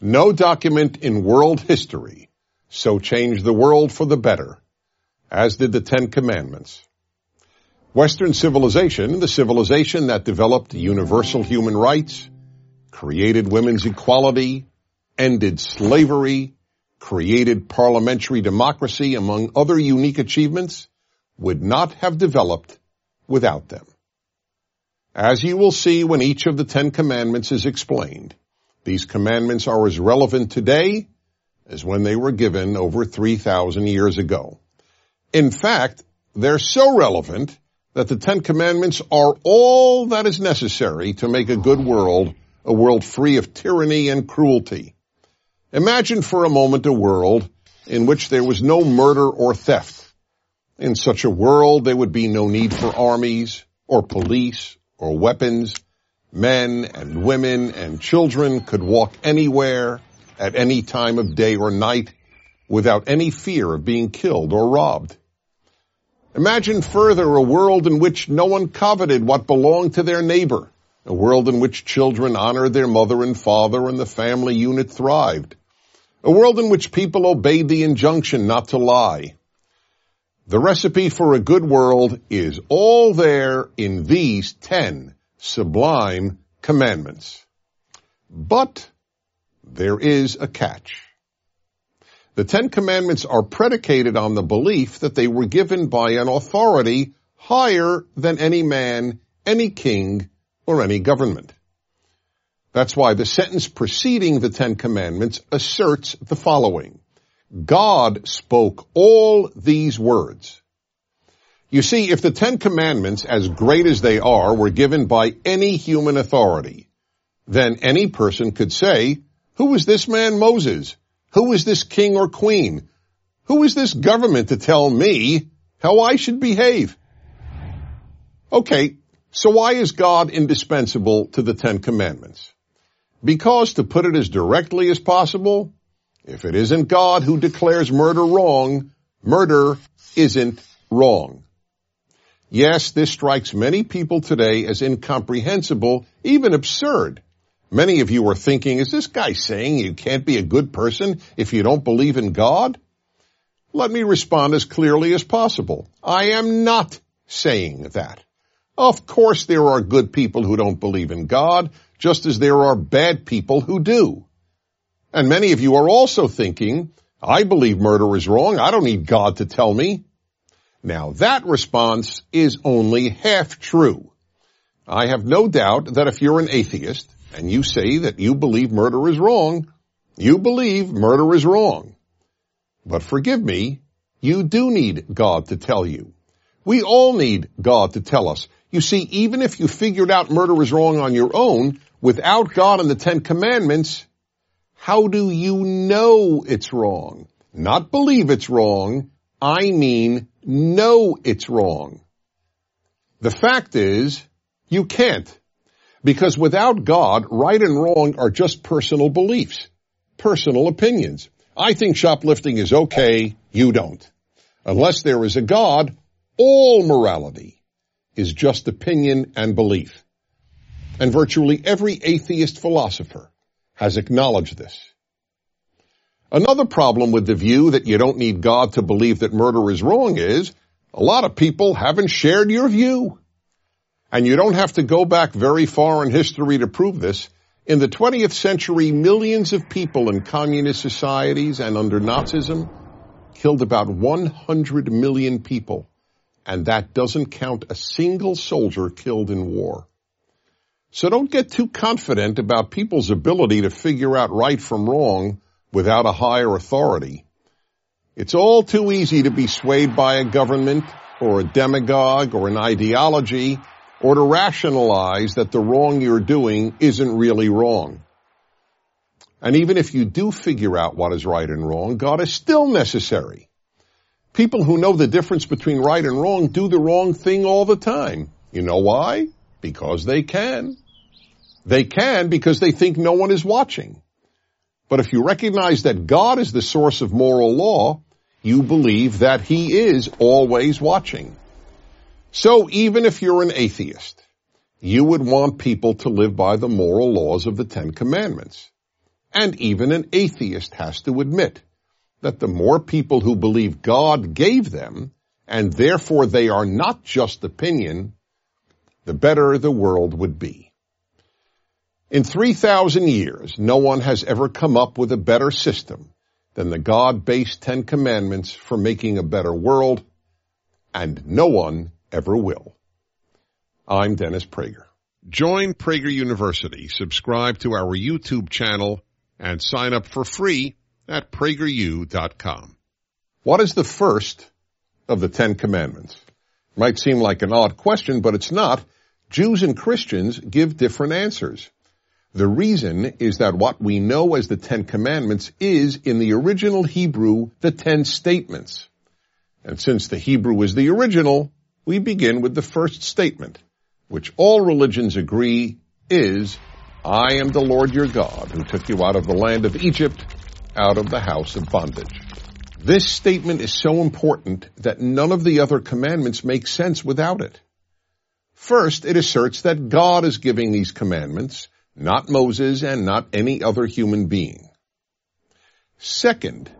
No document in world history so changed the world for the better as did the Ten Commandments. Western civilization, the civilization that developed universal human rights, created women's equality, ended slavery, created parliamentary democracy, among other unique achievements, would not have developed without them. As you will see when each of the Ten Commandments is explained, these commandments are as relevant today as when they were given over 3,000 years ago. In fact, they're so relevant that the Ten Commandments are all that is necessary to make a good world, a world free of tyranny and cruelty. Imagine for a moment a world in which there was no murder or theft. In such a world, there would be no need for armies or police or weapons. Men and women and children could walk anywhere at any time of day or night without any fear of being killed or robbed. Imagine further a world in which no one coveted what belonged to their neighbor, a world in which children honored their mother and father and the family unit thrived, a world in which people obeyed the injunction not to lie. The recipe for a good world is all there in these ten sublime commandments. But there is a catch. The Ten Commandments are predicated on the belief that they were given by an authority higher than any man, any king, or any government. That's why the sentence preceding the Ten Commandments asserts the following. God spoke all these words. You see, if the Ten Commandments, as great as they are, were given by any human authority, then any person could say, who was this man Moses? Who is this king or queen? Who is this government to tell me how I should behave? Okay, so why is God indispensable to the Ten Commandments? Because, to put it as directly as possible, if it isn't God who declares murder wrong, murder isn't wrong. Yes, this strikes many people today as incomprehensible, even absurd. Many of you are thinking, is this guy saying you can't be a good person if you don't believe in God? Let me respond as clearly as possible. I am not saying that. Of course there are good people who don't believe in God, just as there are bad people who do. And many of you are also thinking, I believe murder is wrong. I don't need God to tell me. Now that response is only half true. I have no doubt that if you're an atheist, and you say that you believe murder is wrong, you believe murder is wrong. But forgive me, you do need God to tell you. We all need God to tell us. You see, even if you figured out murder is wrong on your own, without God and the Ten Commandments, how do you know it's wrong? Not believe it's wrong. I mean know it's wrong. The fact is, you can't. Because without God, right and wrong are just personal beliefs, personal opinions. I think shoplifting is okay, you don't. Unless there is a God, all morality is just opinion and belief. And virtually every atheist philosopher has acknowledged this. Another problem with the view that you don't need God to believe that murder is wrong is a lot of people haven't shared your view. And you don't have to go back very far in history to prove this. In the 20th century, millions of people in communist societies and under Nazism killed about 100 million people. And that doesn't count a single soldier killed in war. So don't get too confident about people's ability to figure out right from wrong without a higher authority. It's all too easy to be swayed by a government or a demagogue or an ideology or to rationalize that the wrong you're doing isn't really wrong. And even if you do figure out what is right and wrong, God is still necessary. People who know the difference between right and wrong do the wrong thing all the time. You know why? Because they can. They can because they think no one is watching. But if you recognize that God is the source of moral law, you believe that He is always watching. So even if you're an atheist, you would want people to live by the moral laws of the Ten Commandments. and even an atheist has to admit that the more people who believe God gave them, and therefore they are not just opinion, the better the world would be. In 3,000 years, no one has ever come up with a better system than the God-based Ten Commandments for making a better world, and no one ever will. I'm Dennis Prager. Join Prager University, subscribe to our YouTube channel, and sign up for free at prageru.com. What is the first of the Ten Commandments? Might seem like an odd question, but it's not. Jews and Christians give different answers. The reason is that what we know as the Ten Commandments is, in the original Hebrew, the Ten Statements. And since the Hebrew is the original, we begin with the first statement, which all religions agree is, I am the Lord your God who took you out of the land of Egypt, out of the house of bondage. This statement is so important that none of the other commandments make sense without it. First, it asserts that God is giving these commandments, not Moses and not any other human being. Second,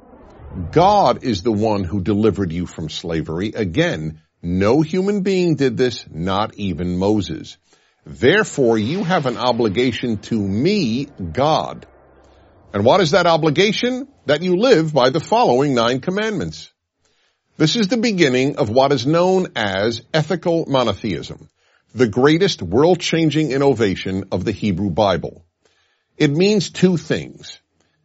God is the one who delivered you from slavery. Again, no human being did this, not even Moses. Therefore, you have an obligation to me, God. And what is that obligation? That you live by the following nine commandments. This is the beginning of what is known as ethical monotheism, the greatest world-changing innovation of the Hebrew Bible. It means two things.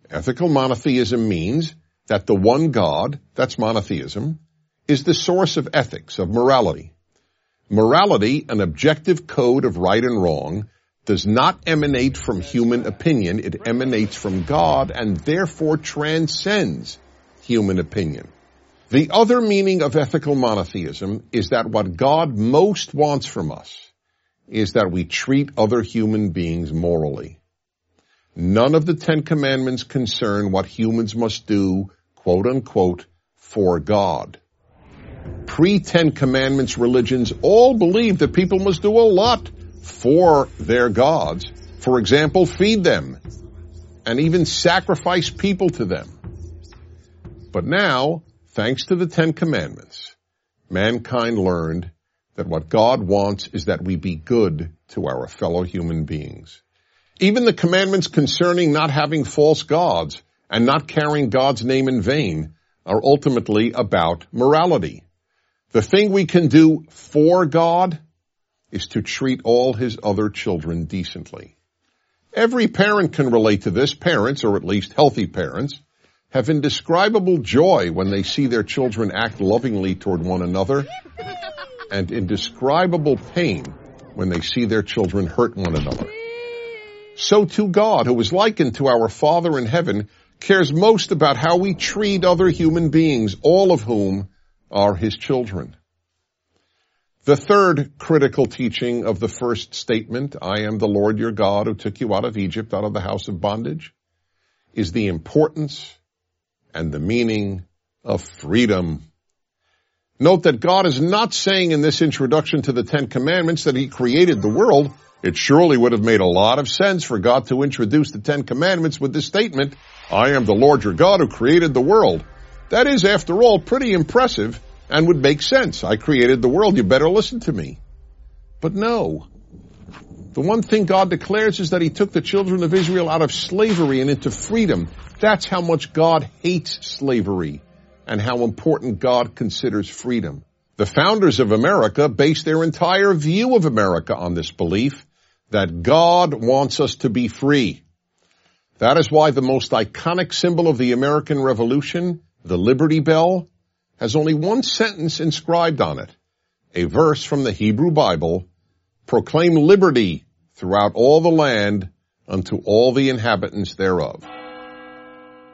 Ethical monotheism means that the one God, that's monotheism, is the source of ethics, of morality. Morality, an objective code of right and wrong, does not emanate from human opinion. It emanates from God and therefore transcends human opinion. The other meaning of ethical monotheism is that what God most wants from us is that we treat other human beings morally. None of the Ten Commandments concern what humans must do, quote unquote, for God. Pre-Ten Commandments religions all believe that people must do a lot for their gods. For example, feed them and even sacrifice people to them. But now, thanks to the Ten Commandments, mankind learned that what God wants is that we be good to our fellow human beings. Even the commandments concerning not having false gods and not carrying God's name in vain are ultimately about morality. The thing we can do for God is to treat all his other children decently. Every parent can relate to this. Parents, or at least healthy parents, have indescribable joy when they see their children act lovingly toward one another and indescribable pain when they see their children hurt one another. So too God, who is likened to our Father in heaven, cares most about how we treat other human beings, all of whom are his children. The third critical teaching of the first statement, I am the Lord your God who took you out of Egypt, out of the house of bondage, is the importance and the meaning of freedom. Note that God is not saying in this introduction to the Ten Commandments that He created the world. It surely would have made a lot of sense for God to introduce the Ten Commandments with this statement, I am the Lord your God who created the world. That is, after all, pretty impressive and would make sense. I created the world. You better listen to me. But no. The one thing God declares is that he took the children of Israel out of slavery and into freedom. That's how much God hates slavery and how important God considers freedom. The founders of America based their entire view of America on this belief that God wants us to be free. That is why the most iconic symbol of the American Revolution, the Liberty Bell, has only one sentence inscribed on it, a verse from the Hebrew Bible, proclaim liberty throughout all the land unto all the inhabitants thereof.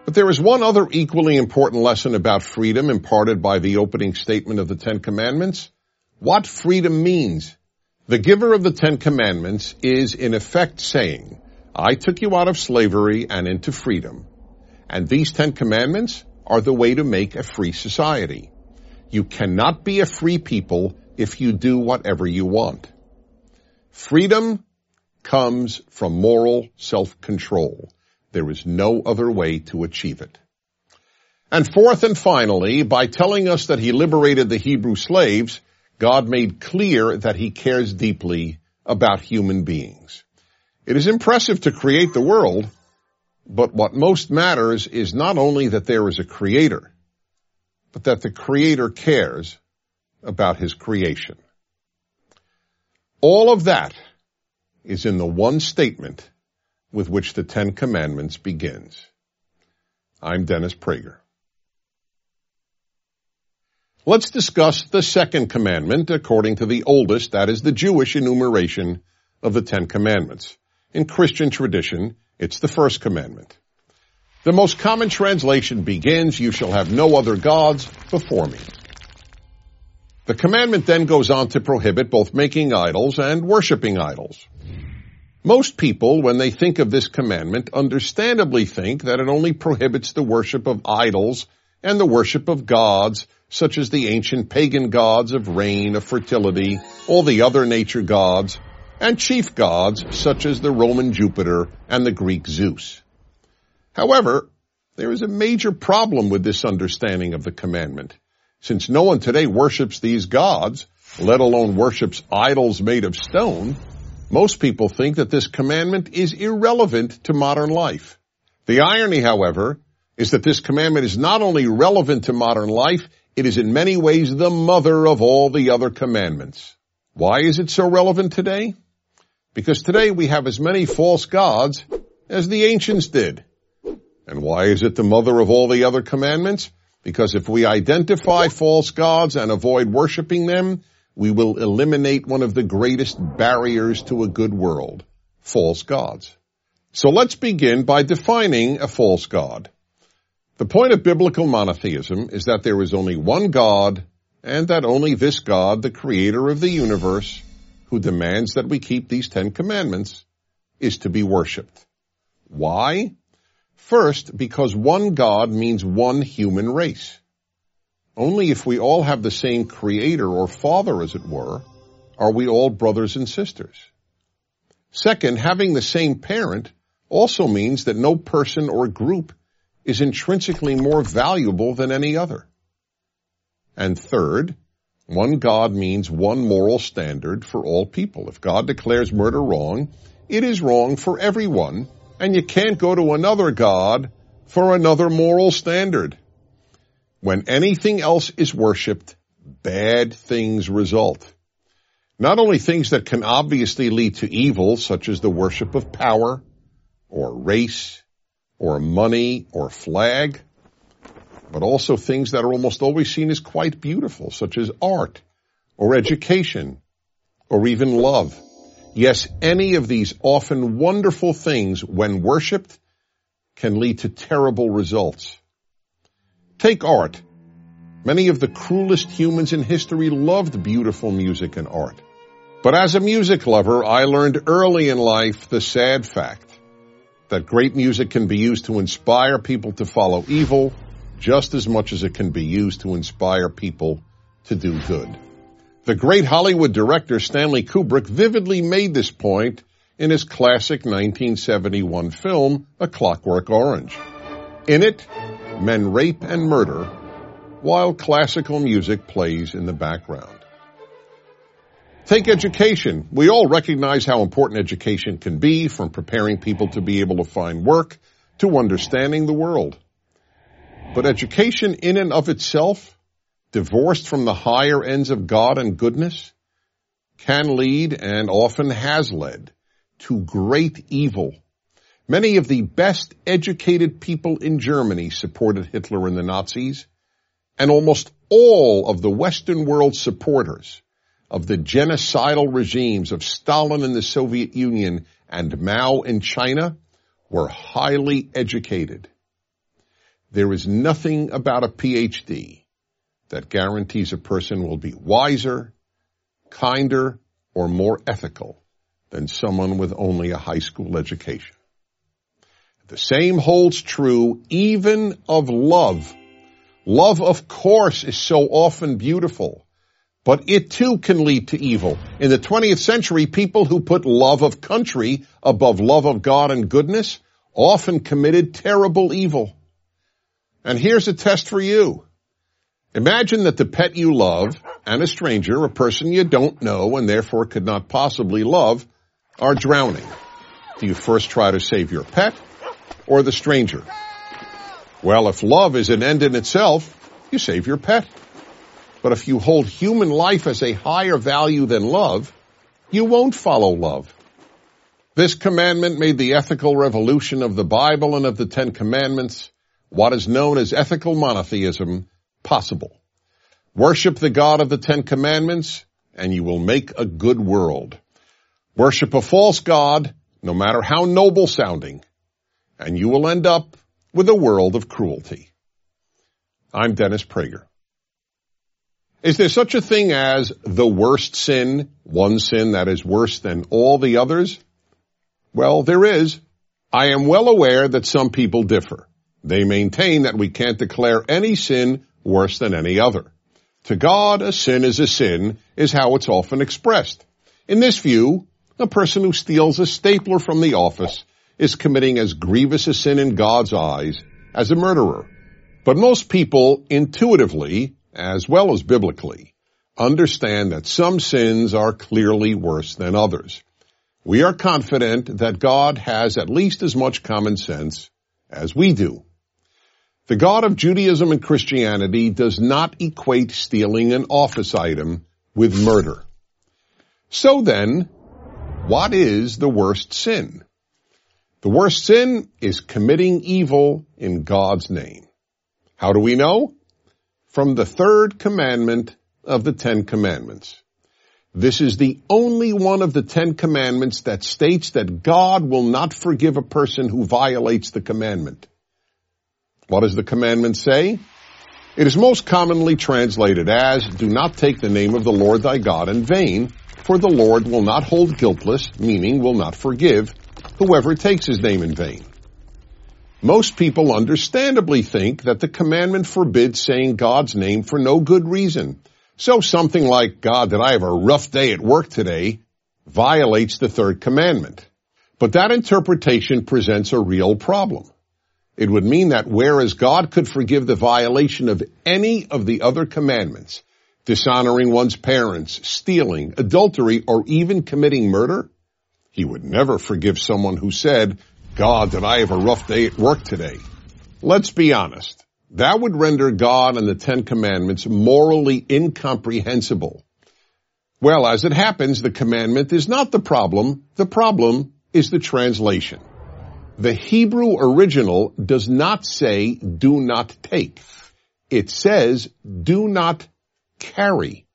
But there is one other equally important lesson about freedom imparted by the opening statement of the Ten Commandments. What freedom means. The giver of the Ten Commandments is in effect saying, I took you out of slavery and into freedom. And these Ten Commandments are the way to make a free society. You cannot be a free people if you do whatever you want. Freedom comes from moral self-control. There is no other way to achieve it. And fourth and finally, by telling us that he liberated the Hebrew slaves, God made clear that he cares deeply about human beings. It is impressive to create the world, but what most matters is not only that there is a creator, but that the creator cares about his creation. All of that is in the one statement with which the Ten Commandments begins. I'm Dennis Prager. Let's discuss the second commandment according to the oldest, that is the Jewish enumeration of the Ten Commandments. In Christian tradition, it's the first commandment. The most common translation begins, you shall have no other gods before me. The commandment then goes on to prohibit both making idols and worshiping idols. Most people, when they think of this commandment, understandably think that it only prohibits the worship of idols and the worship of gods, such as the ancient pagan gods of rain, of fertility, all the other nature gods, and chief gods such as the Roman Jupiter and the Greek Zeus. However, there is a major problem with this understanding of the commandment. Since no one today worships these gods, let alone worships idols made of stone, most people think that this commandment is irrelevant to modern life. The irony, however, is that this commandment is not only relevant to modern life, it is in many ways the mother of all the other commandments. Why is it so relevant today? Because today we have as many false gods as the ancients did. And why is it the mother of all the other commandments? Because if we identify false gods and avoid worshiping them, we will eliminate one of the greatest barriers to a good world, false gods. So let's begin by defining a false god. The point of biblical monotheism is that there is only one God and that only this God, the creator of the universe, who demands that we keep these Ten Commandments is to be worshiped. Why? First, because one God means one human race. Only if we all have the same creator or father, as it were, are we all brothers and sisters. Second, having the same parent also means that no person or group is intrinsically more valuable than any other. And third, one God means one moral standard for all people. If God declares murder wrong, it is wrong for everyone, and you can't go to another God for another moral standard. When anything else is worshiped, bad things result. Not only things that can obviously lead to evil, such as the worship of power, or race, or money, or flag, but also things that are almost always seen as quite beautiful, such as art, or education, or even love. Yes, any of these often wonderful things, when worshipped, can lead to terrible results. Take art. Many of the cruelest humans in history loved beautiful music and art. But as a music lover, I learned early in life the sad fact that great music can be used to inspire people to follow evil just as much as it can be used to inspire people to do good. The great Hollywood director Stanley Kubrick vividly made this point in his classic 1971 film, A Clockwork Orange. In it, men rape and murder while classical music plays in the background. Take education. We all recognize how important education can be from preparing people to be able to find work to understanding the world. But education in and of itself, divorced from the higher ends of God and goodness, can lead and often has led to great evil. Many of the best educated people in Germany supported Hitler and the Nazis, and almost all of the Western world supporters of the genocidal regimes of Stalin in the Soviet Union and Mao in China were highly educated. There is nothing about a PhD that guarantees a person will be wiser, kinder, or more ethical than someone with only a high school education. The same holds true even of love. Love, of course, is so often beautiful, but it too can lead to evil. In the 20th century, people who put love of country above love of God and goodness often committed terrible evil. And here's a test for you. Imagine that the pet you love and a stranger, a person you don't know and therefore could not possibly love, are drowning. Do you first try to save your pet or the stranger? Well, if love is an end in itself, you save your pet. But if you hold human life as a higher value than love, you won't follow love. This commandment made the ethical revolution of the Bible and of the Ten Commandments, what is known as ethical monotheism, possible. Worship the God of the Ten Commandments, and you will make a good world. Worship a false God, no matter how noble sounding, and you will end up with a world of cruelty. I'm Dennis Prager. Is there such a thing as the worst sin, one sin that is worse than all the others? Well, there is. I am well aware that some people differ. They maintain that we can't declare any sin worse than any other. To God, a sin is a sin is how it's often expressed. In this view, a person who steals a stapler from the office is committing as grievous a sin in God's eyes as a murderer. But most people intuitively, as well as biblically, understand that some sins are clearly worse than others. We are confident that God has at least as much common sense as we do. The God of Judaism and Christianity does not equate stealing an office item with murder. So then, what is the worst sin? The worst sin is committing evil in God's name. How do we know? From the third commandment of the Ten Commandments. This is the only one of the Ten Commandments that states that God will not forgive a person who violates the commandment. What does the commandment say? It is most commonly translated as, do not take the name of the Lord thy God in vain, for the Lord will not hold guiltless, meaning will not forgive, whoever takes his name in vain. Most people understandably think that the commandment forbids saying God's name for no good reason. So something like, God, did I have a rough day at work today, violates the third commandment. But that interpretation presents a real problem. It would mean that whereas God could forgive the violation of any of the other commandments, dishonoring one's parents, stealing, adultery, or even committing murder, he would never forgive someone who said, God, did I have a rough day at work today? Let's be honest. That would render God and the Ten Commandments morally incomprehensible. Well, as it happens, the commandment is not the problem. The problem is the translation. The Hebrew original does not say do not take. It says do not carry.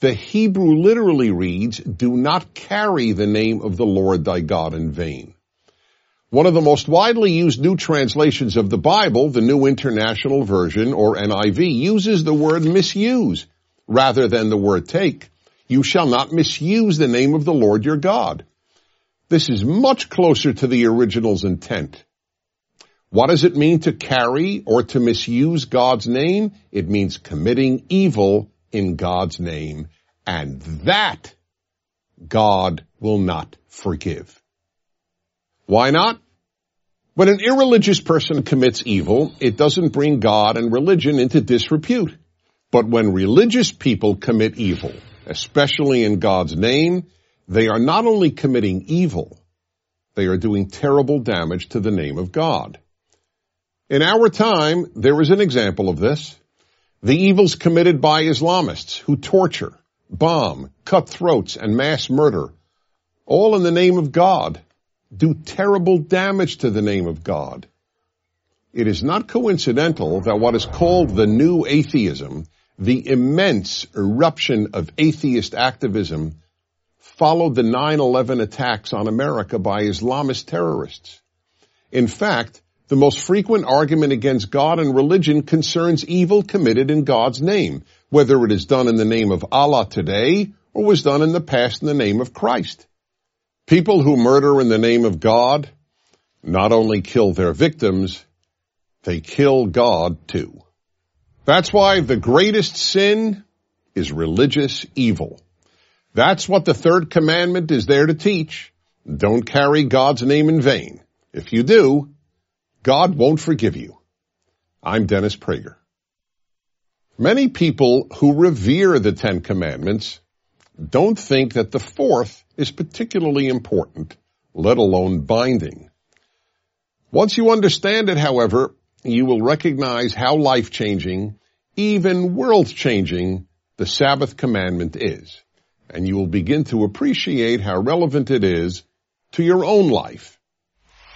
The Hebrew literally reads, do not carry the name of the Lord thy God in vain. One of the most widely used new translations of the Bible, the New International Version or NIV, uses the word misuse rather than the word take. You shall not misuse the name of the Lord your God. This is much closer to the original's intent. What does it mean to carry or to misuse God's name? It means committing evil in God's name, and that God will not forgive. Why not? When an irreligious person commits evil, it doesn't bring God and religion into disrepute. But when religious people commit evil, especially in God's name, they are not only committing evil, they are doing terrible damage to the name of God. In our time, there is an example of this. The evils committed by Islamists who torture, bomb, cut throats, and mass murder, all in the name of God, do terrible damage to the name of God. It is not coincidental that what is called the new atheism, the immense eruption of atheist activism, followed the 9-11 attacks on America by Islamist terrorists. In fact, the most frequent argument against God and religion concerns evil committed in God's name, whether it is done in the name of Allah today or was done in the past in the name of Christ. People who murder in the name of God not only kill their victims, they kill God too. That's why the greatest sin is religious evil. That's what the third commandment is there to teach. Don't carry God's name in vain. If you do, God won't forgive you. I'm Dennis Prager. Many people who revere the Ten Commandments don't think that the fourth is particularly important, let alone binding. Once you understand it, however, you will recognize how life-changing, even world-changing, the Sabbath commandment is, and you will begin to appreciate how relevant it is to your own life.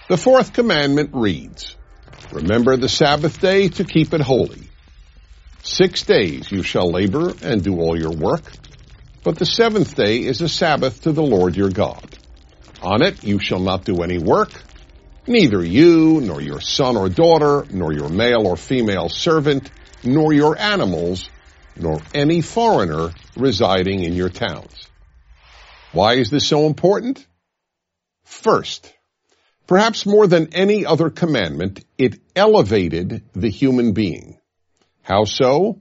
The fourth commandment reads, Remember the Sabbath day to keep it holy. Six days you shall labor and do all your work, but the seventh day is a Sabbath to the Lord your God. On it you shall not do any work, neither you, nor your son or daughter, nor your male or female servant, nor your animals, nor any foreigner residing in your towns. Why is this so important? First, Perhaps more than any other commandment, it elevated the human being. How so?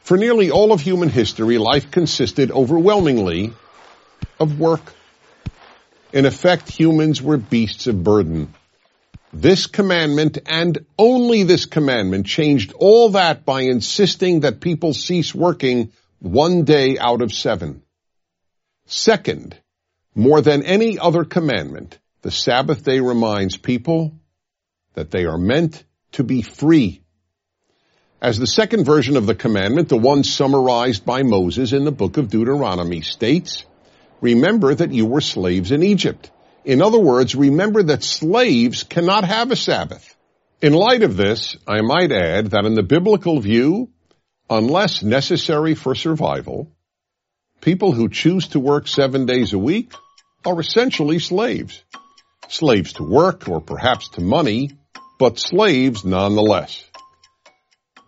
For nearly all of human history, life consisted overwhelmingly of work. In effect, humans were beasts of burden. This commandment and only this commandment changed all that by insisting that people cease working one day out of seven. Second, more than any other commandment, the Sabbath day reminds people that they are meant to be free. As the second version of the commandment, the one summarized by Moses in the book of Deuteronomy states, remember that you were slaves in Egypt. In other words, remember that slaves cannot have a Sabbath. In light of this, I might add that in the biblical view, unless necessary for survival, people who choose to work seven days a week are essentially slaves slaves to work or perhaps to money, but slaves nonetheless.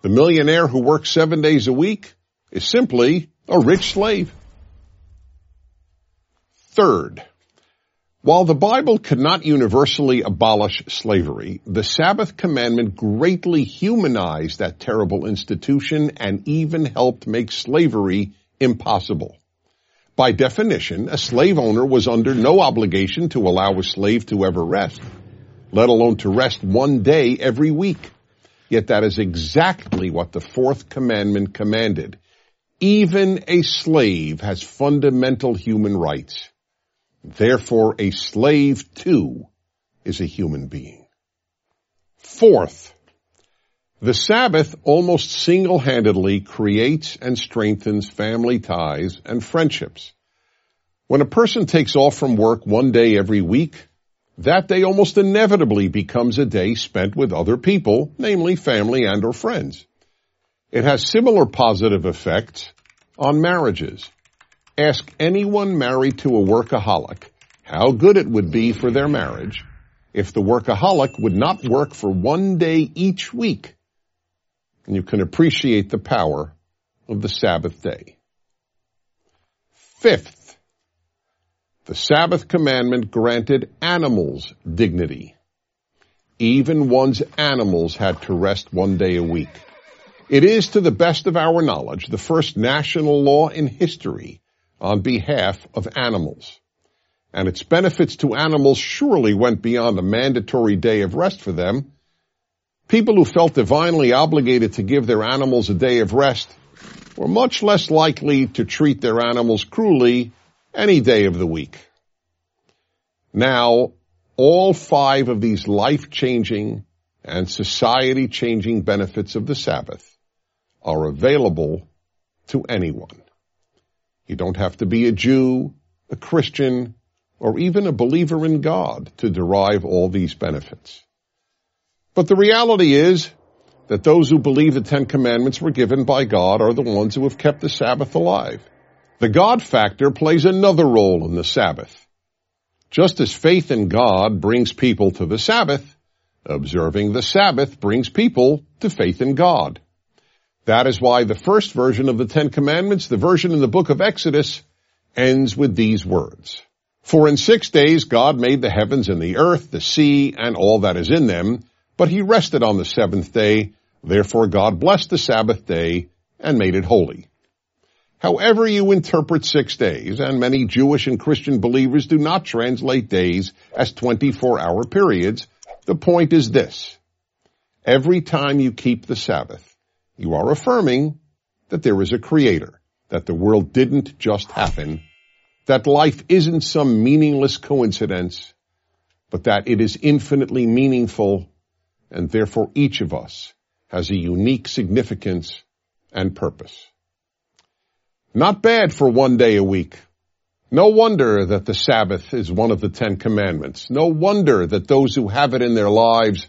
The millionaire who works seven days a week is simply a rich slave. Third, while the Bible could not universally abolish slavery, the Sabbath commandment greatly humanized that terrible institution and even helped make slavery impossible. By definition, a slave owner was under no obligation to allow a slave to ever rest, let alone to rest one day every week. Yet that is exactly what the fourth commandment commanded. Even a slave has fundamental human rights. Therefore, a slave too is a human being. Fourth, the Sabbath almost single-handedly creates and strengthens family ties and friendships. When a person takes off from work one day every week, that day almost inevitably becomes a day spent with other people, namely family and or friends. It has similar positive effects on marriages. Ask anyone married to a workaholic how good it would be for their marriage if the workaholic would not work for one day each week and you can appreciate the power of the Sabbath day. Fifth, the Sabbath commandment granted animals dignity. Even one's animals had to rest one day a week. It is, to the best of our knowledge, the first national law in history on behalf of animals. And its benefits to animals surely went beyond a mandatory day of rest for them, People who felt divinely obligated to give their animals a day of rest were much less likely to treat their animals cruelly any day of the week. Now, all five of these life-changing and society-changing benefits of the Sabbath are available to anyone. You don't have to be a Jew, a Christian, or even a believer in God to derive all these benefits. But the reality is that those who believe the Ten Commandments were given by God are the ones who have kept the Sabbath alive. The God factor plays another role in the Sabbath. Just as faith in God brings people to the Sabbath, observing the Sabbath brings people to faith in God. That is why the first version of the Ten Commandments, the version in the book of Exodus, ends with these words. For in six days God made the heavens and the earth, the sea, and all that is in them, but he rested on the seventh day. Therefore God blessed the Sabbath day and made it holy. However you interpret six days, and many Jewish and Christian believers do not translate days as 24 hour periods, the point is this. Every time you keep the Sabbath, you are affirming that there is a creator, that the world didn't just happen, that life isn't some meaningless coincidence, but that it is infinitely meaningful, and therefore each of us has a unique significance and purpose. Not bad for one day a week. No wonder that the Sabbath is one of the Ten Commandments. No wonder that those who have it in their lives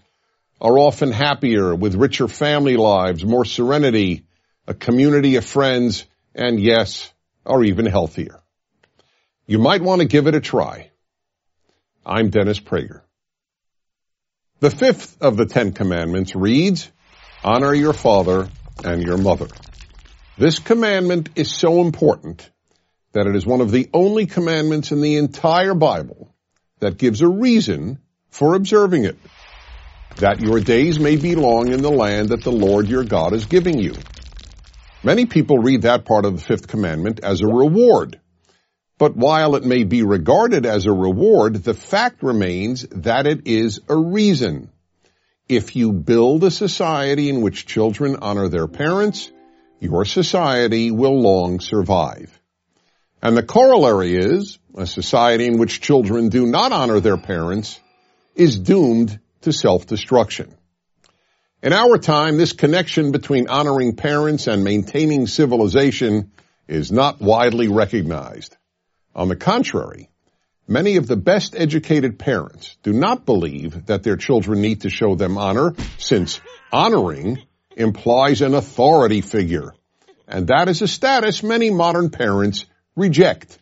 are often happier with richer family lives, more serenity, a community of friends, and yes, are even healthier. You might want to give it a try. I'm Dennis Prager. The fifth of the Ten Commandments reads, honor your father and your mother. This commandment is so important that it is one of the only commandments in the entire Bible that gives a reason for observing it. That your days may be long in the land that the Lord your God is giving you. Many people read that part of the fifth commandment as a reward. But while it may be regarded as a reward, the fact remains that it is a reason. If you build a society in which children honor their parents, your society will long survive. And the corollary is, a society in which children do not honor their parents is doomed to self-destruction. In our time, this connection between honoring parents and maintaining civilization is not widely recognized. On the contrary, many of the best educated parents do not believe that their children need to show them honor since honoring implies an authority figure, and that is a status many modern parents reject.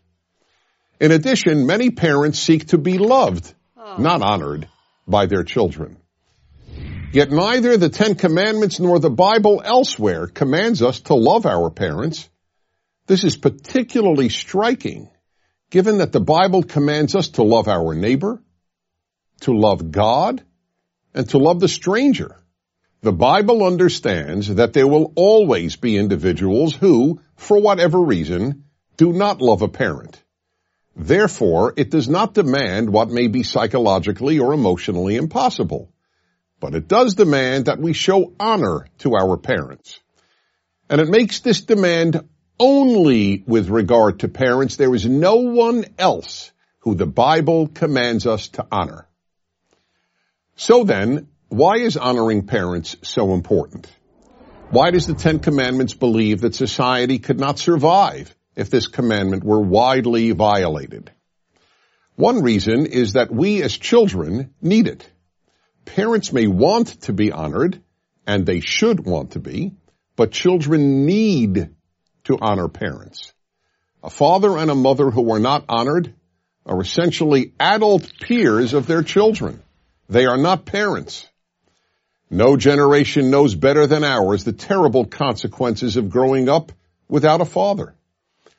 In addition, many parents seek to be loved, oh. not honored, by their children. Yet neither the Ten Commandments nor the Bible elsewhere commands us to love our parents. This is particularly striking given that the Bible commands us to love our neighbor, to love God, and to love the stranger. The Bible understands that there will always be individuals who, for whatever reason, do not love a parent. Therefore, it does not demand what may be psychologically or emotionally impossible, but it does demand that we show honor to our parents. And it makes this demand only with regard to parents. There is no one else who the Bible commands us to honor. So then, why is honoring parents so important? Why does the Ten Commandments believe that society could not survive if this commandment were widely violated? One reason is that we as children need it. Parents may want to be honored, and they should want to be, but children need to honor parents. A father and a mother who are not honored are essentially adult peers of their children. They are not parents. No generation knows better than ours the terrible consequences of growing up without a father.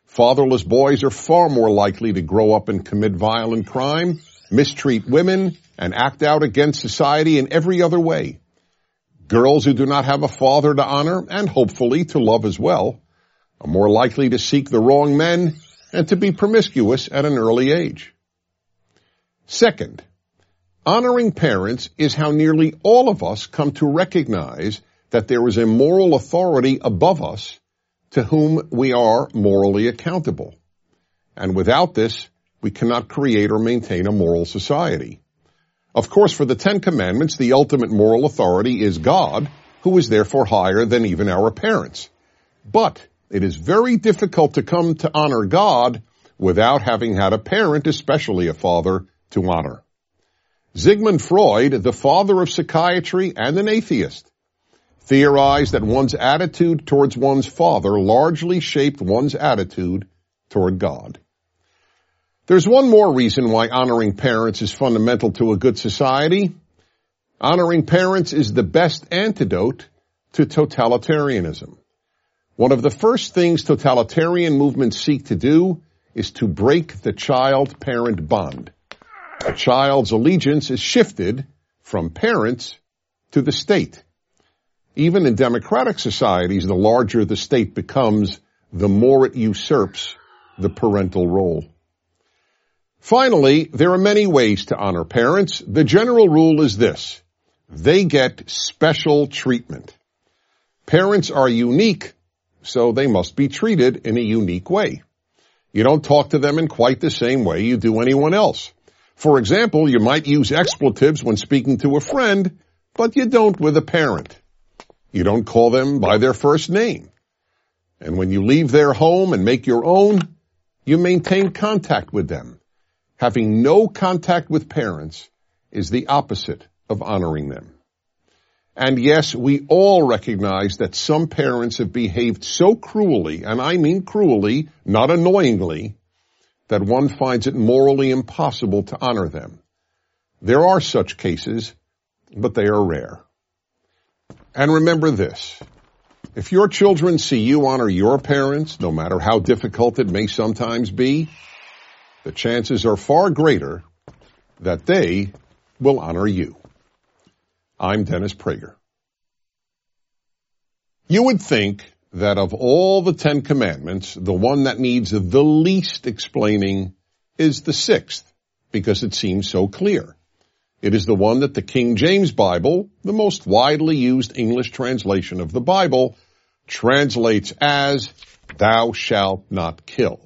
Fatherless boys are far more likely to grow up and commit violent crime, mistreat women, and act out against society in every other way. Girls who do not have a father to honor, and hopefully to love as well, are more likely to seek the wrong men and to be promiscuous at an early age. Second, Honoring parents is how nearly all of us come to recognize that there is a moral authority above us to whom we are morally accountable. And without this, we cannot create or maintain a moral society. Of course, for the Ten Commandments, the ultimate moral authority is God, who is therefore higher than even our parents. But it is very difficult to come to honor God without having had a parent, especially a father, to honor. Sigmund Freud, the father of psychiatry and an atheist, theorized that one's attitude towards one's father largely shaped one's attitude toward God. There's one more reason why honoring parents is fundamental to a good society. Honoring parents is the best antidote to totalitarianism. One of the first things totalitarian movements seek to do is to break the child-parent bond a child's allegiance is shifted from parents to the state. Even in democratic societies, the larger the state becomes, the more it usurps the parental role. Finally, there are many ways to honor parents. The general rule is this. They get special treatment. Parents are unique, so they must be treated in a unique way. You don't talk to them in quite the same way you do anyone else. For example, you might use expletives when speaking to a friend, but you don't with a parent. You don't call them by their first name. And when you leave their home and make your own, you maintain contact with them. Having no contact with parents is the opposite of honoring them. And yes, we all recognize that some parents have behaved so cruelly, and I mean cruelly, not annoyingly, that one finds it morally impossible to honor them. There are such cases, but they are rare. And remember this, if your children see you honor your parents, no matter how difficult it may sometimes be, the chances are far greater that they will honor you. I'm Dennis Prager. You would think that of all the Ten Commandments, the one that needs the least explaining is the sixth, because it seems so clear. It is the one that the King James Bible, the most widely used English translation of the Bible, translates as, thou shalt not kill.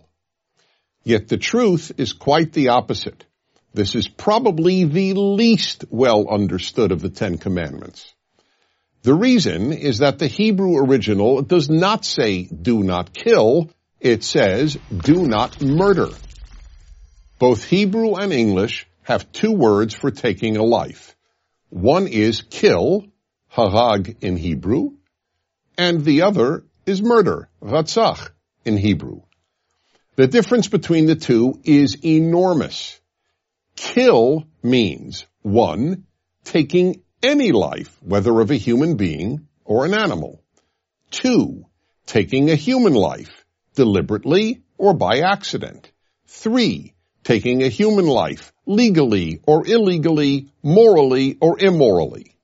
Yet the truth is quite the opposite. This is probably the least well understood of the Ten Commandments. The reason is that the Hebrew original does not say do not kill, it says do not murder. Both Hebrew and English have two words for taking a life. One is kill, harag in Hebrew, and the other is murder, ratzach in Hebrew. The difference between the two is enormous. Kill means, one, taking any life, whether of a human being or an animal. Two, taking a human life, deliberately or by accident. Three, taking a human life, legally or illegally, morally or immorally.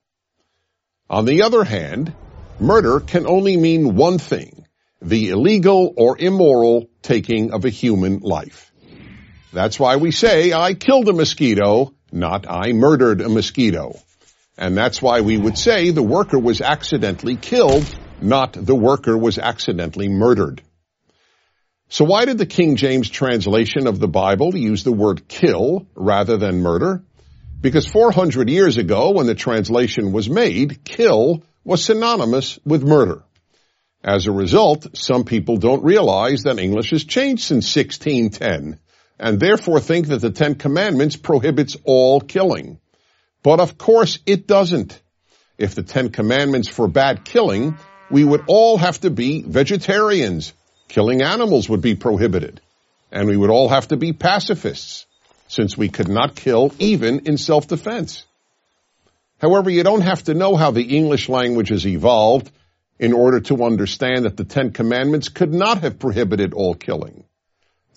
On the other hand, murder can only mean one thing, the illegal or immoral taking of a human life. That's why we say, I killed a mosquito, not I murdered a mosquito. And that's why we would say the worker was accidentally killed, not the worker was accidentally murdered. So why did the King James translation of the Bible use the word kill rather than murder? Because 400 years ago when the translation was made, kill was synonymous with murder. As a result, some people don't realize that English has changed since 1610 and therefore think that the Ten Commandments prohibits all killing. But of course it doesn't. If the Ten Commandments forbade killing, we would all have to be vegetarians. Killing animals would be prohibited. And we would all have to be pacifists, since we could not kill even in self-defense. However, you don't have to know how the English language has evolved in order to understand that the Ten Commandments could not have prohibited all killing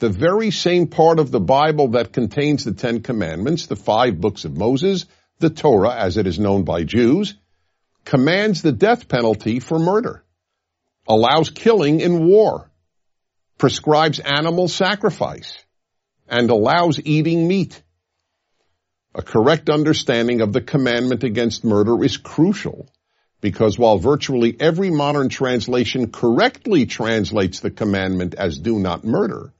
the very same part of the Bible that contains the Ten Commandments, the five books of Moses, the Torah as it is known by Jews, commands the death penalty for murder, allows killing in war, prescribes animal sacrifice, and allows eating meat. A correct understanding of the commandment against murder is crucial because while virtually every modern translation correctly translates the commandment as do not murder,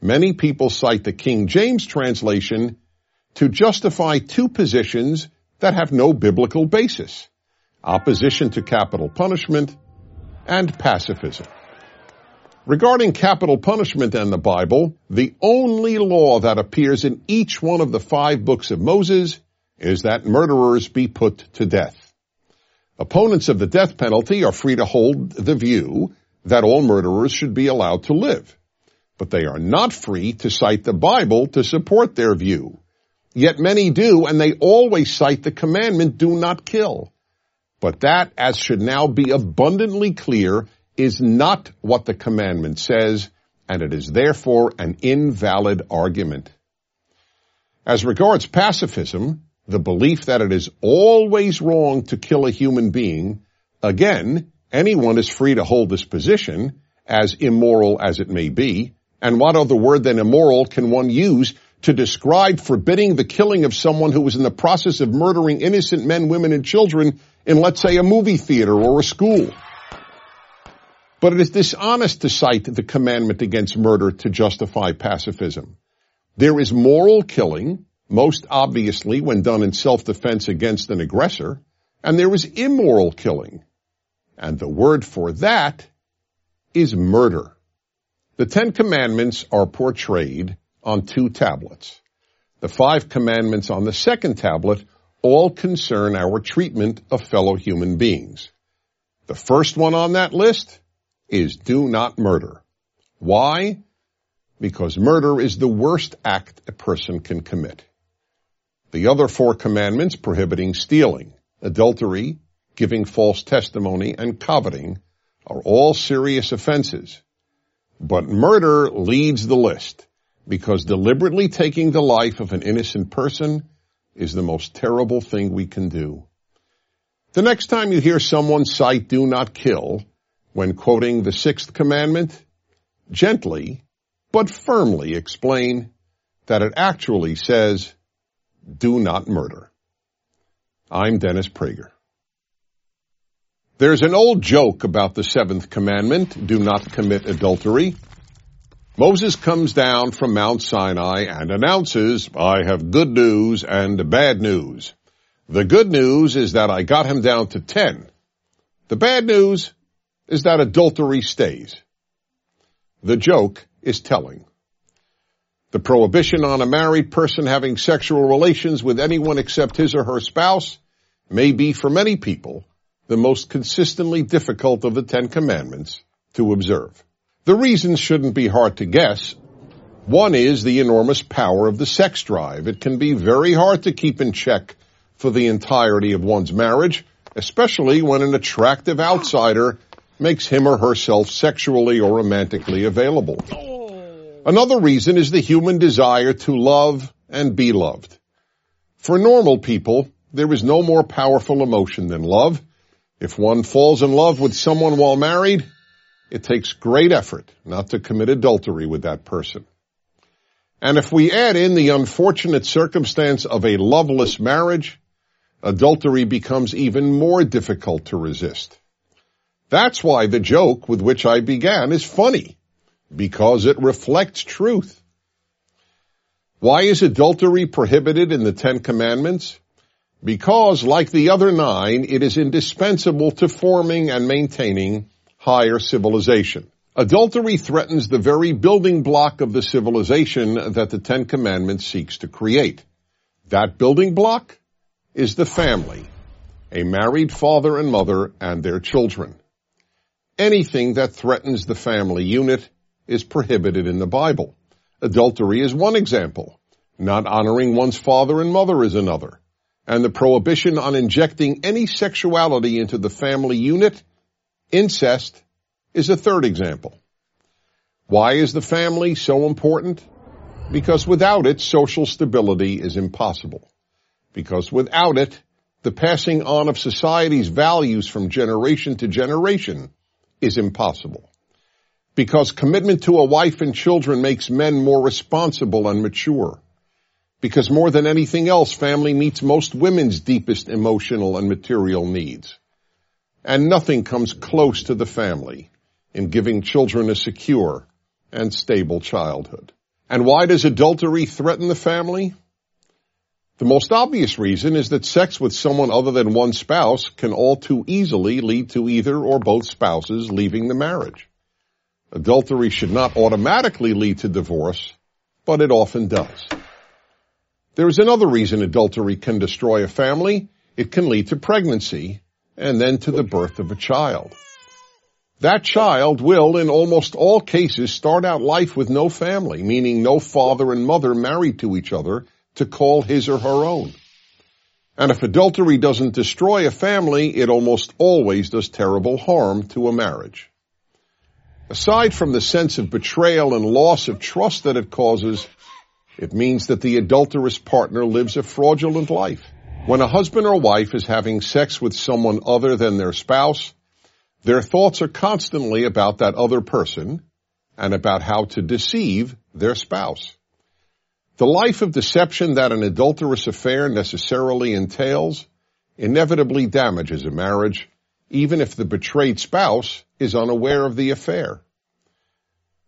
Many people cite the King James translation to justify two positions that have no biblical basis. Opposition to capital punishment and pacifism. Regarding capital punishment and the Bible, the only law that appears in each one of the five books of Moses is that murderers be put to death. Opponents of the death penalty are free to hold the view that all murderers should be allowed to live but they are not free to cite the Bible to support their view. Yet many do, and they always cite the commandment, do not kill. But that, as should now be abundantly clear, is not what the commandment says, and it is therefore an invalid argument. As regards pacifism, the belief that it is always wrong to kill a human being, again, anyone is free to hold this position, as immoral as it may be, and what other word than immoral can one use to describe forbidding the killing of someone who was in the process of murdering innocent men, women, and children in, let's say, a movie theater or a school? But it is dishonest to cite the commandment against murder to justify pacifism. There is moral killing, most obviously when done in self-defense against an aggressor, and there is immoral killing. And the word for that is murder. The Ten Commandments are portrayed on two tablets. The five commandments on the second tablet all concern our treatment of fellow human beings. The first one on that list is do not murder. Why? Because murder is the worst act a person can commit. The other four commandments prohibiting stealing, adultery, giving false testimony, and coveting are all serious offenses. But murder leads the list because deliberately taking the life of an innocent person is the most terrible thing we can do. The next time you hear someone cite do not kill when quoting the sixth commandment, gently but firmly explain that it actually says do not murder. I'm Dennis Prager. There's an old joke about the seventh commandment, do not commit adultery. Moses comes down from Mount Sinai and announces, I have good news and bad news. The good news is that I got him down to ten. The bad news is that adultery stays. The joke is telling. The prohibition on a married person having sexual relations with anyone except his or her spouse may be for many people the most consistently difficult of the Ten Commandments to observe. The reasons shouldn't be hard to guess. One is the enormous power of the sex drive. It can be very hard to keep in check for the entirety of one's marriage, especially when an attractive outsider makes him or herself sexually or romantically available. Another reason is the human desire to love and be loved. For normal people, there is no more powerful emotion than love. If one falls in love with someone while married, it takes great effort not to commit adultery with that person. And if we add in the unfortunate circumstance of a loveless marriage, adultery becomes even more difficult to resist. That's why the joke with which I began is funny, because it reflects truth. Why is adultery prohibited in the Ten Commandments? because, like the other nine, it is indispensable to forming and maintaining higher civilization. Adultery threatens the very building block of the civilization that the Ten Commandments seeks to create. That building block is the family, a married father and mother and their children. Anything that threatens the family unit is prohibited in the Bible. Adultery is one example. Not honoring one's father and mother is another and the prohibition on injecting any sexuality into the family unit, incest, is a third example. Why is the family so important? Because without it, social stability is impossible. Because without it, the passing on of society's values from generation to generation is impossible. Because commitment to a wife and children makes men more responsible and mature because more than anything else, family meets most women's deepest emotional and material needs. And nothing comes close to the family in giving children a secure and stable childhood. And why does adultery threaten the family? The most obvious reason is that sex with someone other than one spouse can all too easily lead to either or both spouses leaving the marriage. Adultery should not automatically lead to divorce, but it often does. There is another reason adultery can destroy a family. It can lead to pregnancy and then to the birth of a child. That child will, in almost all cases, start out life with no family, meaning no father and mother married to each other to call his or her own. And if adultery doesn't destroy a family, it almost always does terrible harm to a marriage. Aside from the sense of betrayal and loss of trust that it causes, it means that the adulterous partner lives a fraudulent life. When a husband or wife is having sex with someone other than their spouse, Their thoughts are constantly about that other person and about how to deceive their spouse. The life of deception that an adulterous affair necessarily entails inevitably damages a marriage, even if the betrayed spouse is unaware of the affair.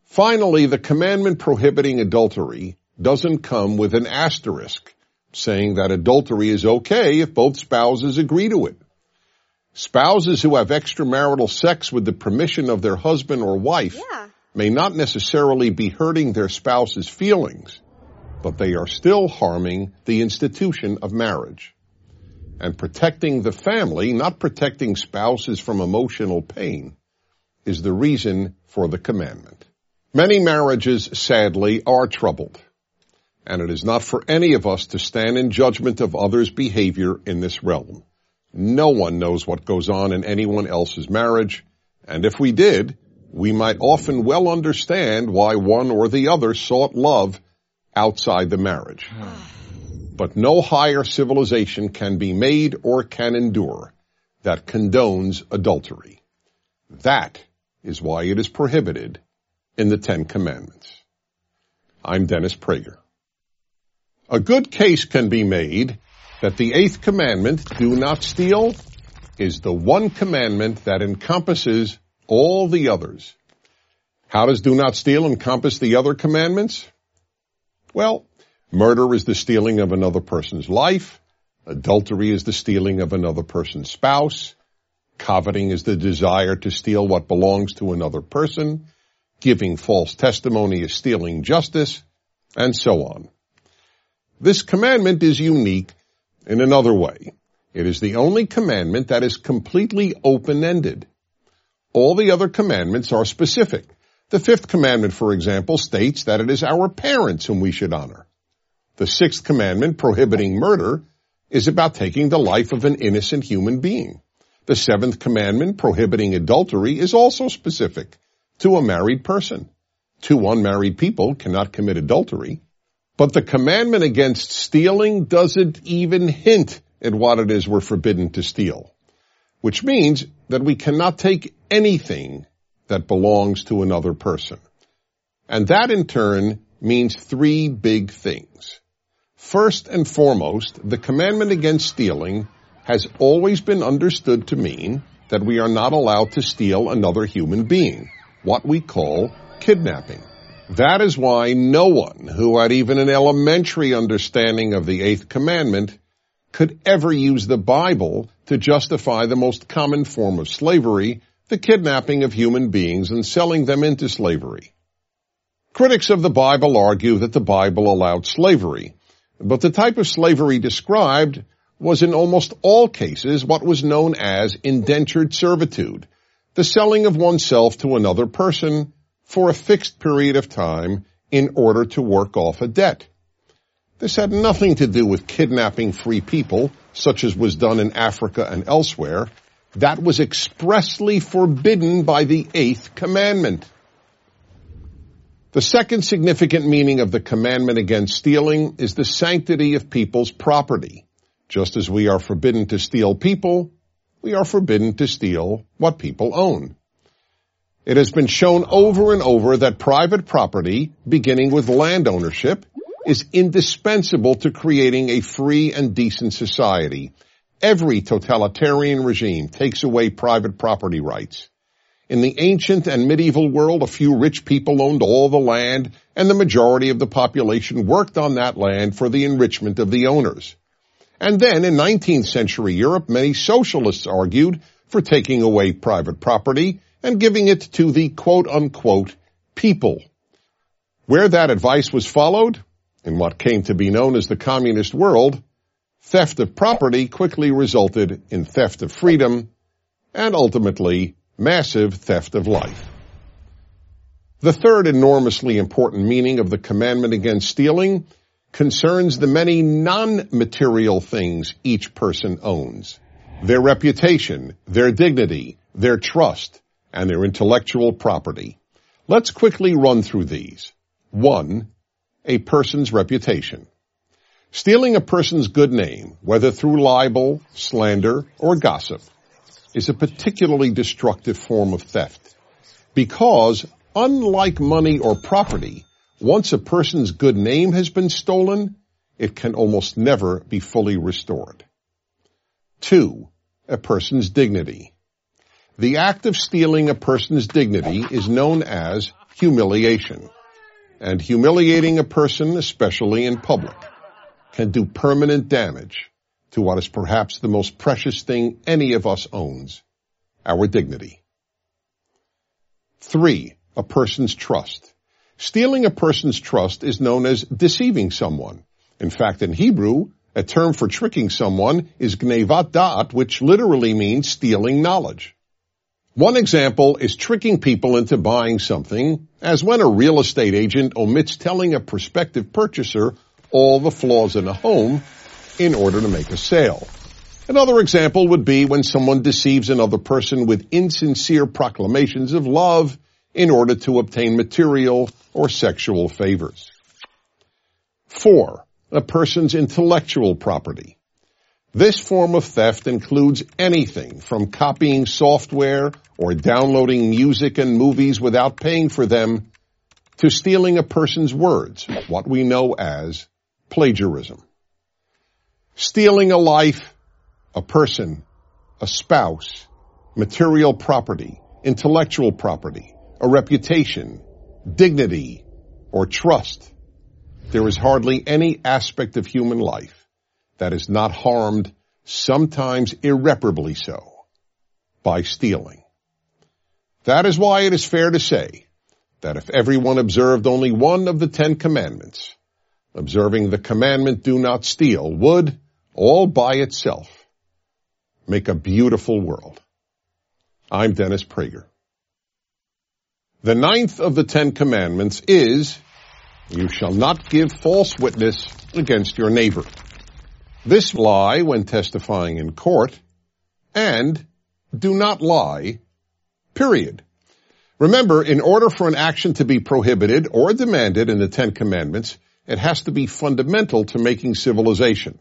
Finally, the commandment prohibiting adultery doesn't come with an asterisk saying that adultery is okay if both spouses agree to it. Spouses who have extramarital sex with the permission of their husband or wife yeah. may not necessarily be hurting their spouse's feelings, but they are still harming the institution of marriage. And protecting the family, not protecting spouses from emotional pain, is the reason for the commandment. Many marriages, sadly, are troubled and it is not for any of us to stand in judgment of others' behavior in this realm. No one knows what goes on in anyone else's marriage, and if we did, we might often well understand why one or the other sought love outside the marriage. But no higher civilization can be made or can endure that condones adultery. That is why it is prohibited in the Ten Commandments. I'm Dennis Prager. A good case can be made that the eighth commandment, do not steal, is the one commandment that encompasses all the others. How does do not steal encompass the other commandments? Well, murder is the stealing of another person's life. Adultery is the stealing of another person's spouse. Coveting is the desire to steal what belongs to another person. Giving false testimony is stealing justice, and so on. This commandment is unique in another way. It is the only commandment that is completely open-ended. All the other commandments are specific. The fifth commandment, for example, states that it is our parents whom we should honor. The sixth commandment, prohibiting murder, is about taking the life of an innocent human being. The seventh commandment, prohibiting adultery, is also specific to a married person. Two unmarried people cannot commit adultery. But the commandment against stealing doesn't even hint at what it is we're forbidden to steal, which means that we cannot take anything that belongs to another person. And that in turn means three big things. First and foremost, the commandment against stealing has always been understood to mean that we are not allowed to steal another human being, what we call kidnapping. That is why no one who had even an elementary understanding of the eighth commandment could ever use the Bible to justify the most common form of slavery, the kidnapping of human beings and selling them into slavery. Critics of the Bible argue that the Bible allowed slavery, but the type of slavery described was in almost all cases what was known as indentured servitude, the selling of oneself to another person for a fixed period of time in order to work off a debt. This had nothing to do with kidnapping free people, such as was done in Africa and elsewhere. That was expressly forbidden by the eighth commandment. The second significant meaning of the commandment against stealing is the sanctity of people's property. Just as we are forbidden to steal people, we are forbidden to steal what people own. It has been shown over and over that private property, beginning with land ownership, is indispensable to creating a free and decent society. Every totalitarian regime takes away private property rights. In the ancient and medieval world, a few rich people owned all the land and the majority of the population worked on that land for the enrichment of the owners. And then in 19th century Europe, many socialists argued for taking away private property and giving it to the quote unquote people. Where that advice was followed, in what came to be known as the communist world, theft of property quickly resulted in theft of freedom and ultimately massive theft of life. The third enormously important meaning of the commandment against stealing concerns the many non-material things each person owns. Their reputation, their dignity, their trust, and their intellectual property. Let's quickly run through these. One, a person's reputation. Stealing a person's good name, whether through libel, slander, or gossip. is a particularly destructive form of theft because unlike money or property, once a person's good name has been stolen, it can almost never be fully restored. Two, a person's dignity. The act of stealing a person's dignity is known as humiliation. And humiliating a person, especially in public, can do permanent damage to what is perhaps the most precious thing any of us owns, our dignity. Three, a person's trust. Stealing a person's trust is known as deceiving someone. In fact, in Hebrew, a term for tricking someone is gnevat which literally means stealing knowledge. One example is tricking people into buying something, as when a real estate agent omits telling a prospective purchaser all the flaws in a home in order to make a sale. Another example would be when someone deceives another person with insincere proclamations of love in order to obtain material or sexual favors. Four, a person's intellectual property. This form of theft includes anything from copying software or downloading music and movies without paying for them to stealing a person's words, what we know as plagiarism. Stealing a life, a person, a spouse, material property, intellectual property, a reputation, dignity, or trust. There is hardly any aspect of human life that is not harmed, sometimes irreparably so, by stealing. That is why it is fair to say that if everyone observed only one of the Ten Commandments, observing the commandment do not steal would, all by itself, make a beautiful world. I'm Dennis Prager. The ninth of the Ten Commandments is, you shall not give false witness against your neighbor. This lie when testifying in court, and do not lie, period. Remember, in order for an action to be prohibited or demanded in the Ten Commandments, it has to be fundamental to making civilization.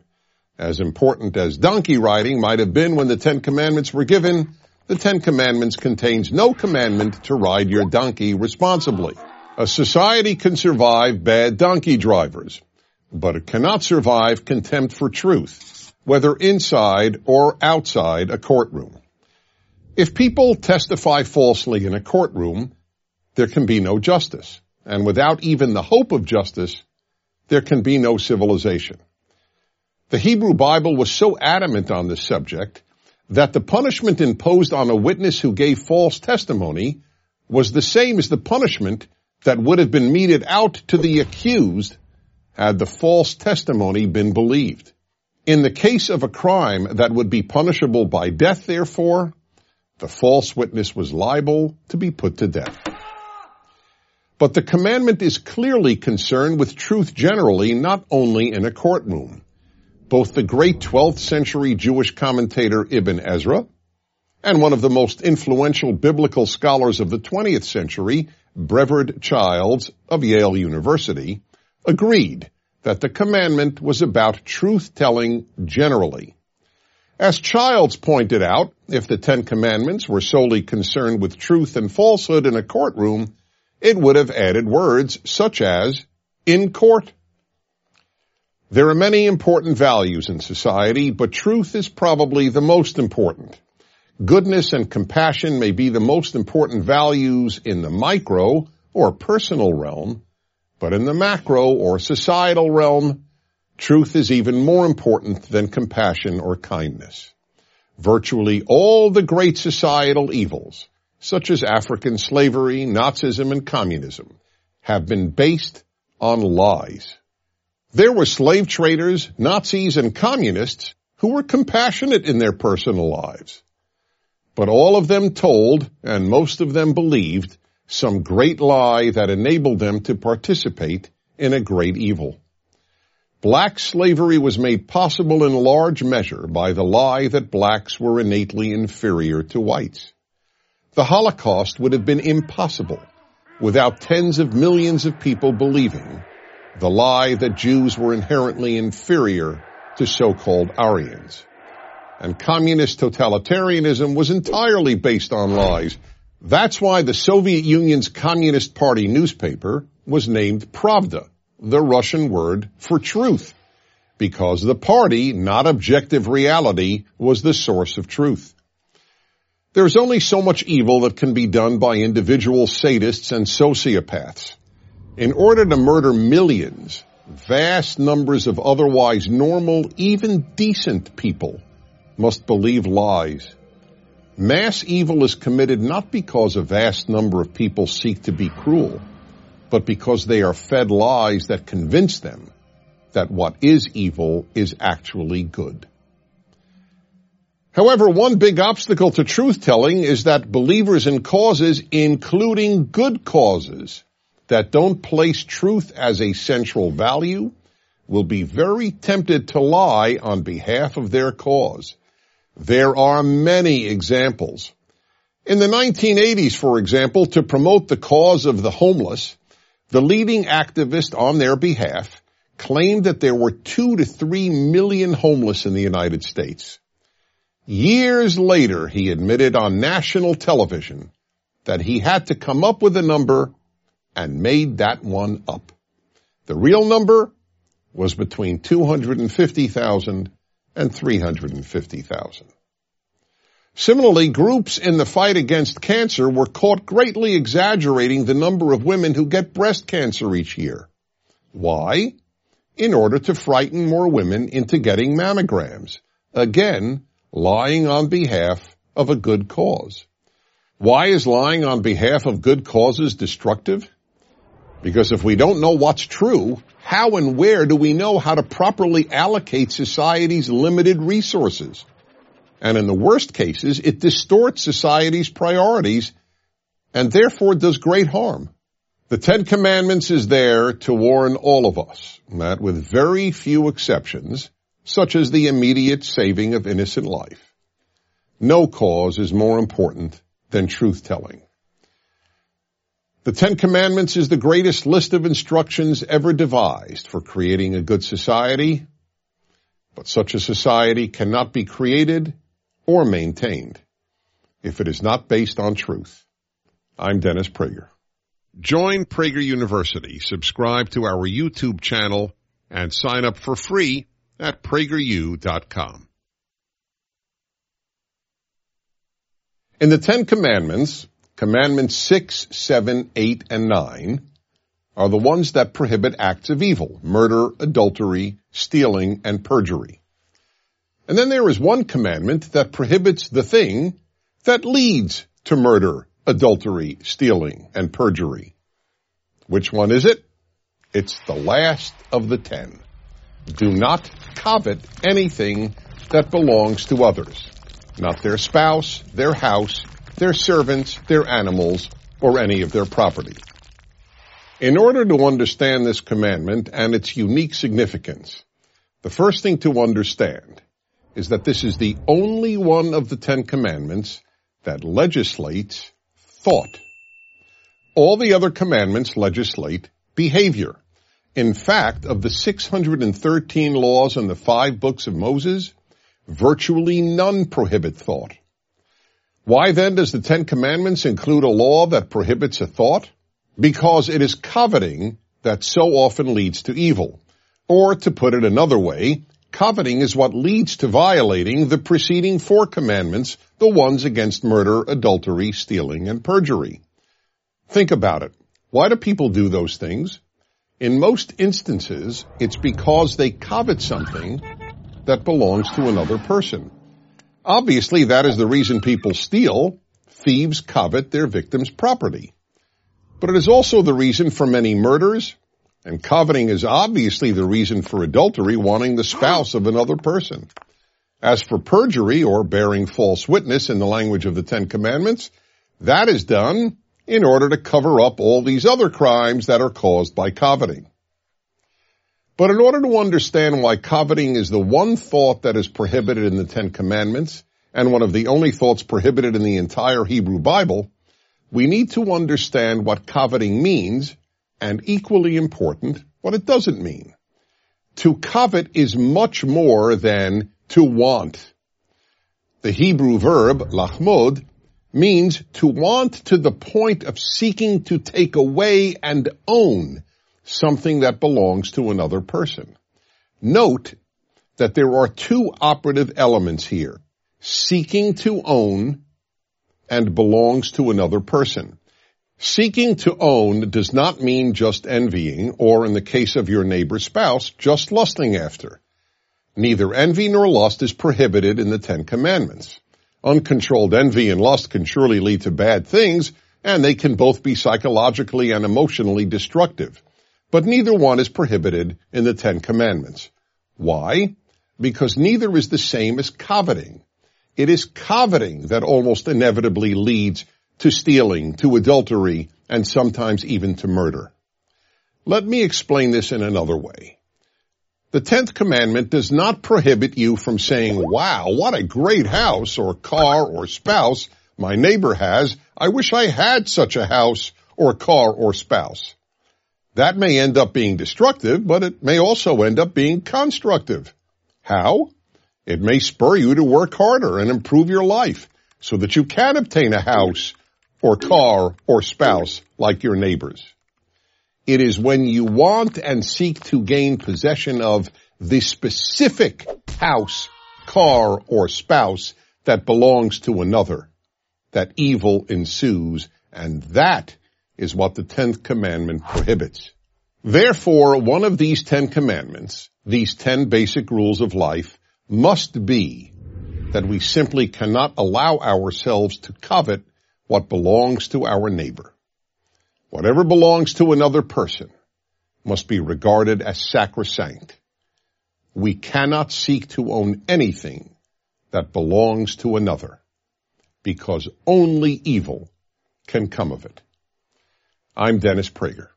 As important as donkey riding might have been when the Ten Commandments were given, the Ten Commandments contains no commandment to ride your donkey responsibly. A society can survive bad donkey drivers but it cannot survive contempt for truth, whether inside or outside a courtroom. If people testify falsely in a courtroom, there can be no justice. And without even the hope of justice, there can be no civilization. The Hebrew Bible was so adamant on this subject that the punishment imposed on a witness who gave false testimony was the same as the punishment that would have been meted out to the accused had the false testimony been believed. In the case of a crime that would be punishable by death, therefore, the false witness was liable to be put to death. But the commandment is clearly concerned with truth generally, not only in a courtroom. Both the great 12th century Jewish commentator Ibn Ezra and one of the most influential biblical scholars of the 20th century, Brevard Childs of Yale University, agreed that the commandment was about truth-telling generally. As Childs pointed out, if the Ten Commandments were solely concerned with truth and falsehood in a courtroom, it would have added words such as in court. There are many important values in society, but truth is probably the most important. Goodness and compassion may be the most important values in the micro or personal realm, but in the macro or societal realm, truth is even more important than compassion or kindness. Virtually all the great societal evils, such as African slavery, Nazism, and communism, have been based on lies. There were slave traders, Nazis, and communists who were compassionate in their personal lives. But all of them told, and most of them believed, some great lie that enabled them to participate in a great evil. Black slavery was made possible in large measure by the lie that blacks were innately inferior to whites. The Holocaust would have been impossible without tens of millions of people believing the lie that Jews were inherently inferior to so-called Aryans. and communist totalitarianism was entirely based on lies. That's why the Soviet Union's Communist Party newspaper was named Pravda, the Russian word for truth, because the party, not objective reality, was the source of truth. There's only so much evil that can be done by individual sadists and sociopaths. In order to murder millions, vast numbers of otherwise normal, even decent people must believe lies. Mass evil is committed not because a vast number of people seek to be cruel, but because they are fed lies that convince them that what is evil is actually good. However, one big obstacle to truth telling is that believers in causes, including good causes, that don't place truth as a central value, will be very tempted to lie on behalf of their cause. There are many examples. In the 1980s, for example, to promote the cause of the homeless, the leading activist on their behalf claimed that there were two to three million homeless in the United States. Years later, he admitted on national television that he had to come up with a number and made that one up. The real number was between 250,000 and 350,000. Similarly, groups in the fight against cancer were caught greatly exaggerating the number of women who get breast cancer each year. Why? In order to frighten more women into getting mammograms. Again, lying on behalf of a good cause. Why is lying on behalf of good causes destructive? Because if we don't know what's true, how and where do we know how to properly allocate society's limited resources? And in the worst cases, it distorts society's priorities and therefore does great harm. The Ten Commandments is there to warn all of us that with very few exceptions, such as the immediate saving of innocent life. No cause is more important than truth telling. The Ten Commandments is the greatest list of instructions ever devised for creating a good society, but such a society cannot be created or maintained if it is not based on truth. I'm Dennis Prager. Join Prager University, subscribe to our YouTube channel, and sign up for free at prageru.com. In the Ten Commandments, Commandments 6, 7, 8, and 9 are the ones that prohibit acts of evil, murder, adultery, stealing, and perjury. And then there is one commandment that prohibits the thing that leads to murder, adultery, stealing, and perjury. Which one is it? It's the last of the ten. Do not covet anything that belongs to others, not their spouse, their house, their servants, their animals, or any of their property. In order to understand this commandment and its unique significance, the first thing to understand is that this is the only one of the Ten Commandments that legislates thought. All the other commandments legislate behavior. In fact, of the 613 laws in the five books of Moses, virtually none prohibit thought. Why then does the Ten Commandments include a law that prohibits a thought? Because it is coveting that so often leads to evil. Or to put it another way, coveting is what leads to violating the preceding four commandments, the ones against murder, adultery, stealing, and perjury. Think about it. Why do people do those things? In most instances, it's because they covet something that belongs to another person. Obviously, that is the reason people steal. Thieves covet their victim's property. But it is also the reason for many murders, and coveting is obviously the reason for adultery, wanting the spouse of another person. As for perjury or bearing false witness in the language of the Ten Commandments, that is done in order to cover up all these other crimes that are caused by coveting. But in order to understand why coveting is the one thought that is prohibited in the Ten Commandments and one of the only thoughts prohibited in the entire Hebrew Bible, we need to understand what coveting means and equally important, what it doesn't mean. To covet is much more than to want. The Hebrew verb lachmod means to want to the point of seeking to take away and own something that belongs to another person. Note that there are two operative elements here. Seeking to own and belongs to another person. Seeking to own does not mean just envying, or in the case of your neighbor's spouse, just lusting after. Neither envy nor lust is prohibited in the Ten Commandments. Uncontrolled envy and lust can surely lead to bad things, and they can both be psychologically and emotionally destructive. But neither one is prohibited in the Ten Commandments. Why? Because neither is the same as coveting. It is coveting that almost inevitably leads to stealing, to adultery, and sometimes even to murder. Let me explain this in another way. The tenth commandment does not prohibit you from saying, wow, what a great house or car or spouse my neighbor has. I wish I had such a house or car or spouse. That may end up being destructive, but it may also end up being constructive. How? It may spur you to work harder and improve your life so that you can obtain a house or car or spouse like your neighbors. It is when you want and seek to gain possession of the specific house, car, or spouse that belongs to another that evil ensues, and that is what the tenth commandment prohibits. Therefore, one of these ten commandments, these ten basic rules of life, must be that we simply cannot allow ourselves to covet what belongs to our neighbor. Whatever belongs to another person must be regarded as sacrosanct. We cannot seek to own anything that belongs to another because only evil can come of it. I'm Dennis Prager.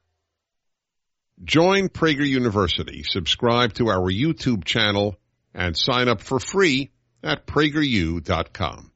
Join Prager University, subscribe to our YouTube channel, and sign up for free at prageru.com.